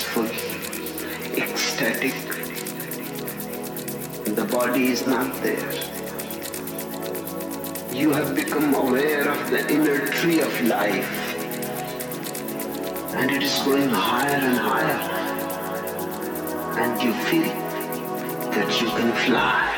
blissful, ecstatic, the body is not there. You have become aware of the inner tree of life, and it is going higher and higher, and you feel that you can fly.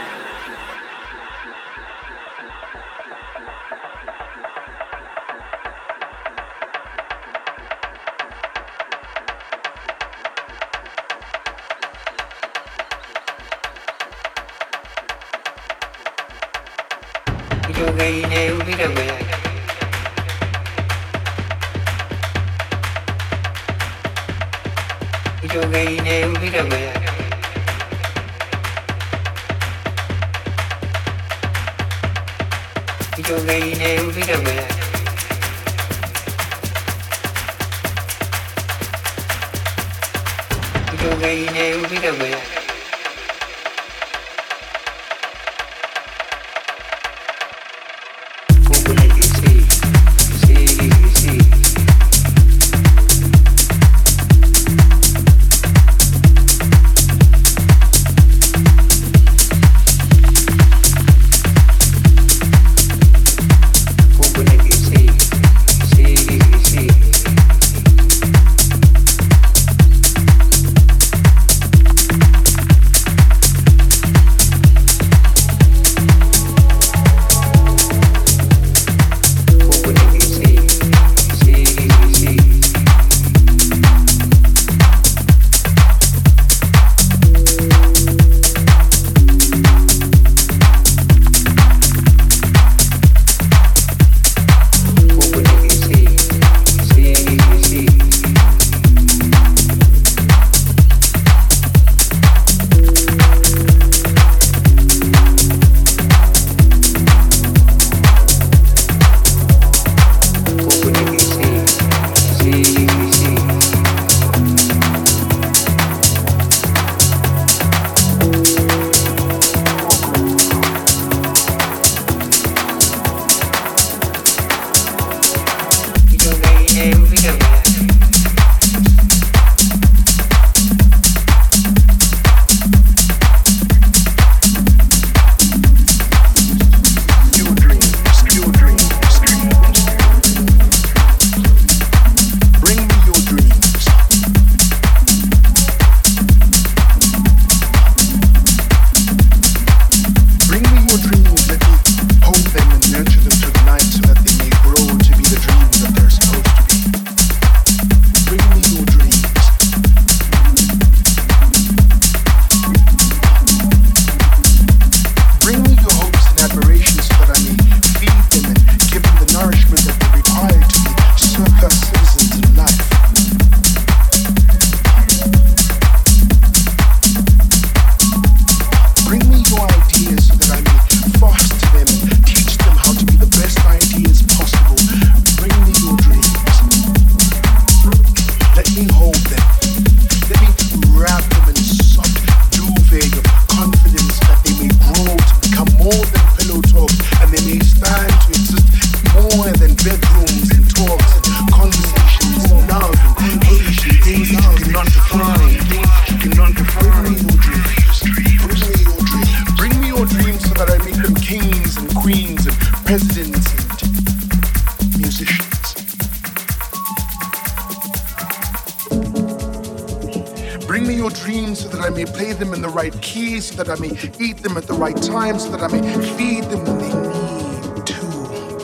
That I may eat them at the right time, so that I may feed them when they need to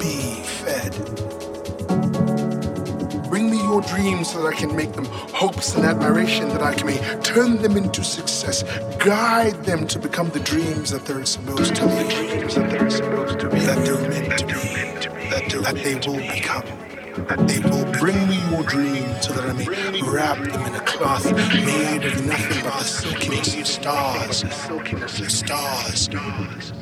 be fed. Bring me your dreams so that I can make them hopes and admiration, that I can may turn them into success, guide them to become the dreams that they're supposed to be, that they're supposed to be, that they're meant to be, that, that they will become. That they will bring me your dreams so that I may wrap them in a made of nothing but of stars, stars.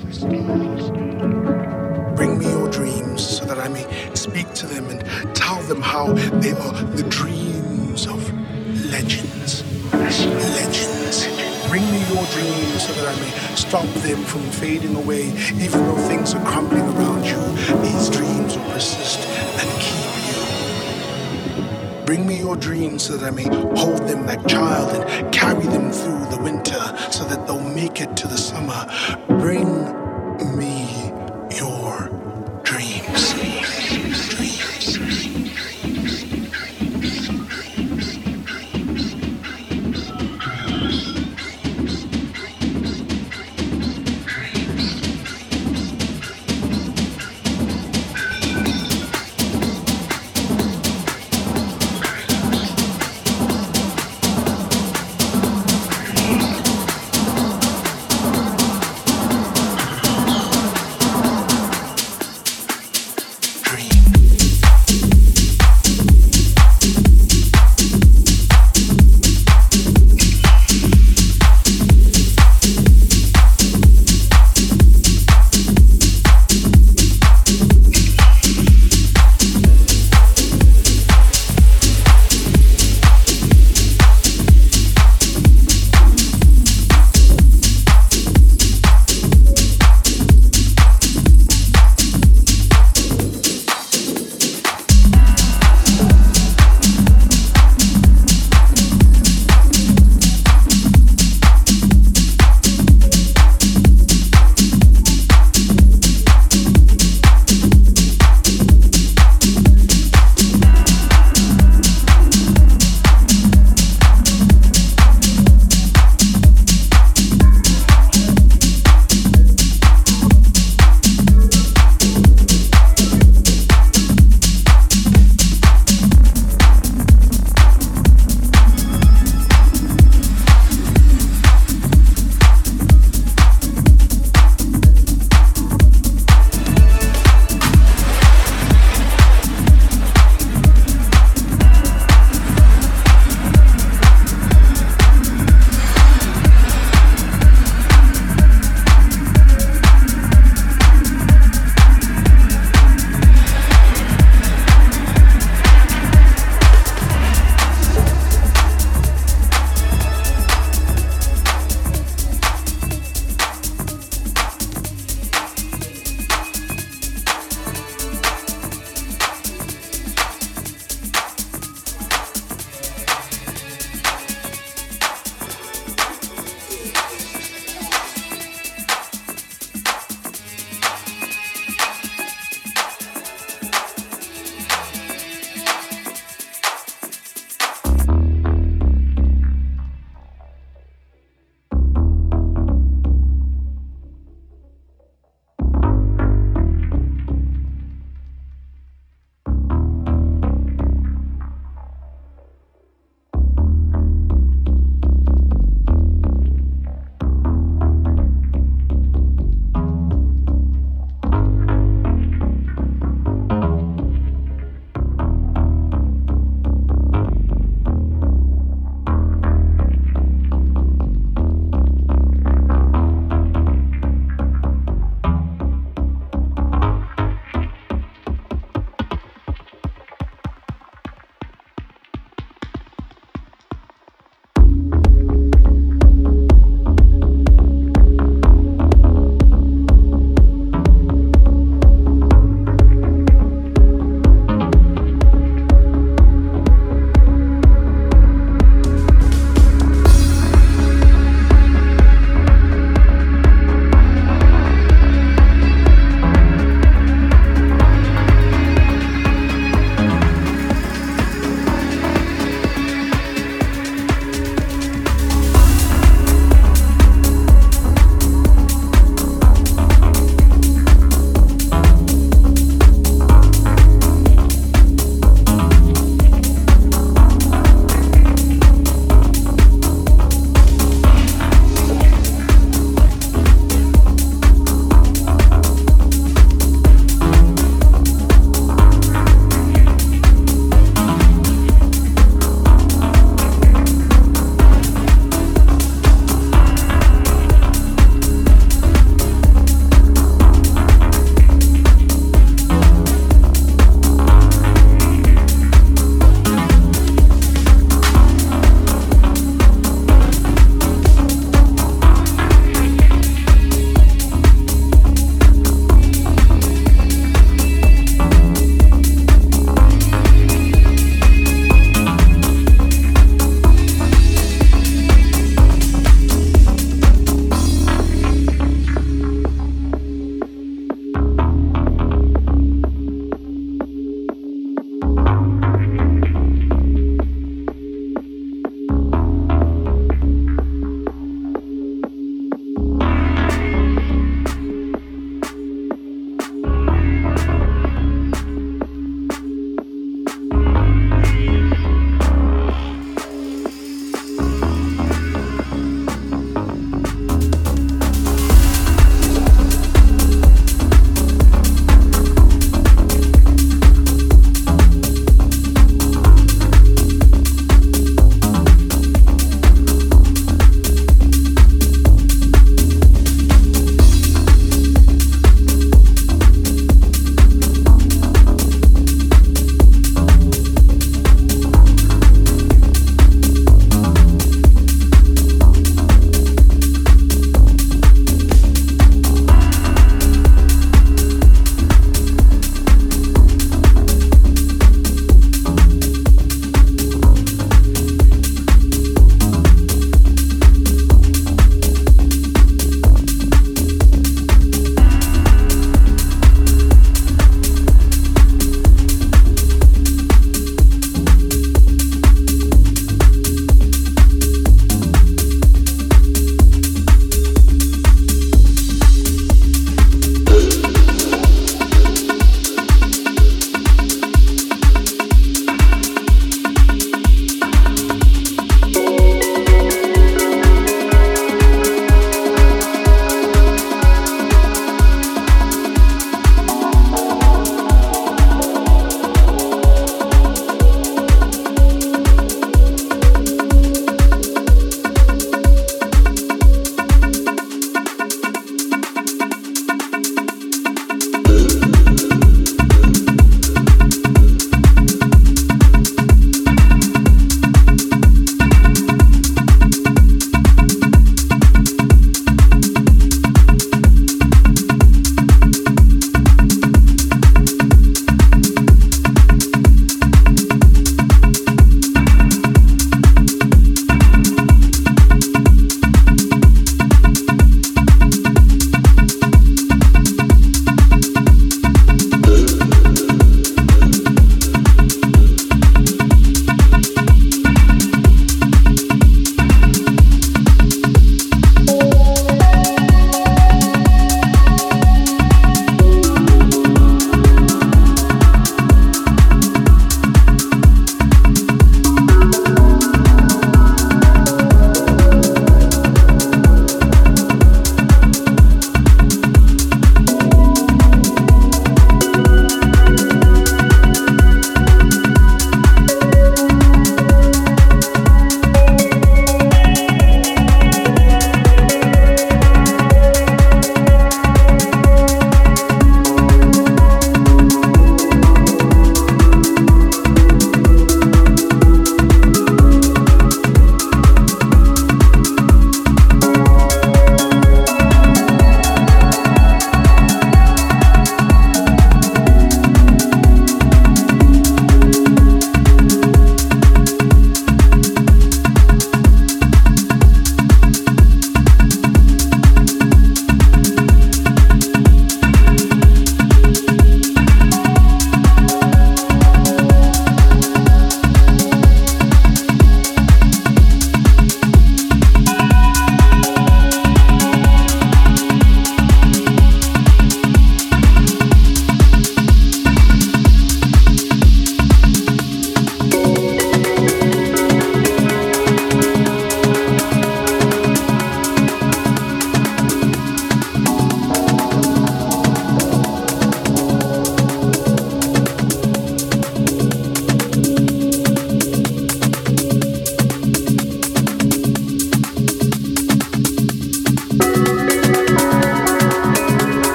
Bring me your dreams so that I may speak to them and tell them how they are the dreams of legends. Legends. Bring me your dreams so that I may stop them from fading away. Even though things are crumbling around you, these dreams will persist and. Bring me your dreams so that I may hold them like child and carry them through the winter so that they'll make it to the summer. Bring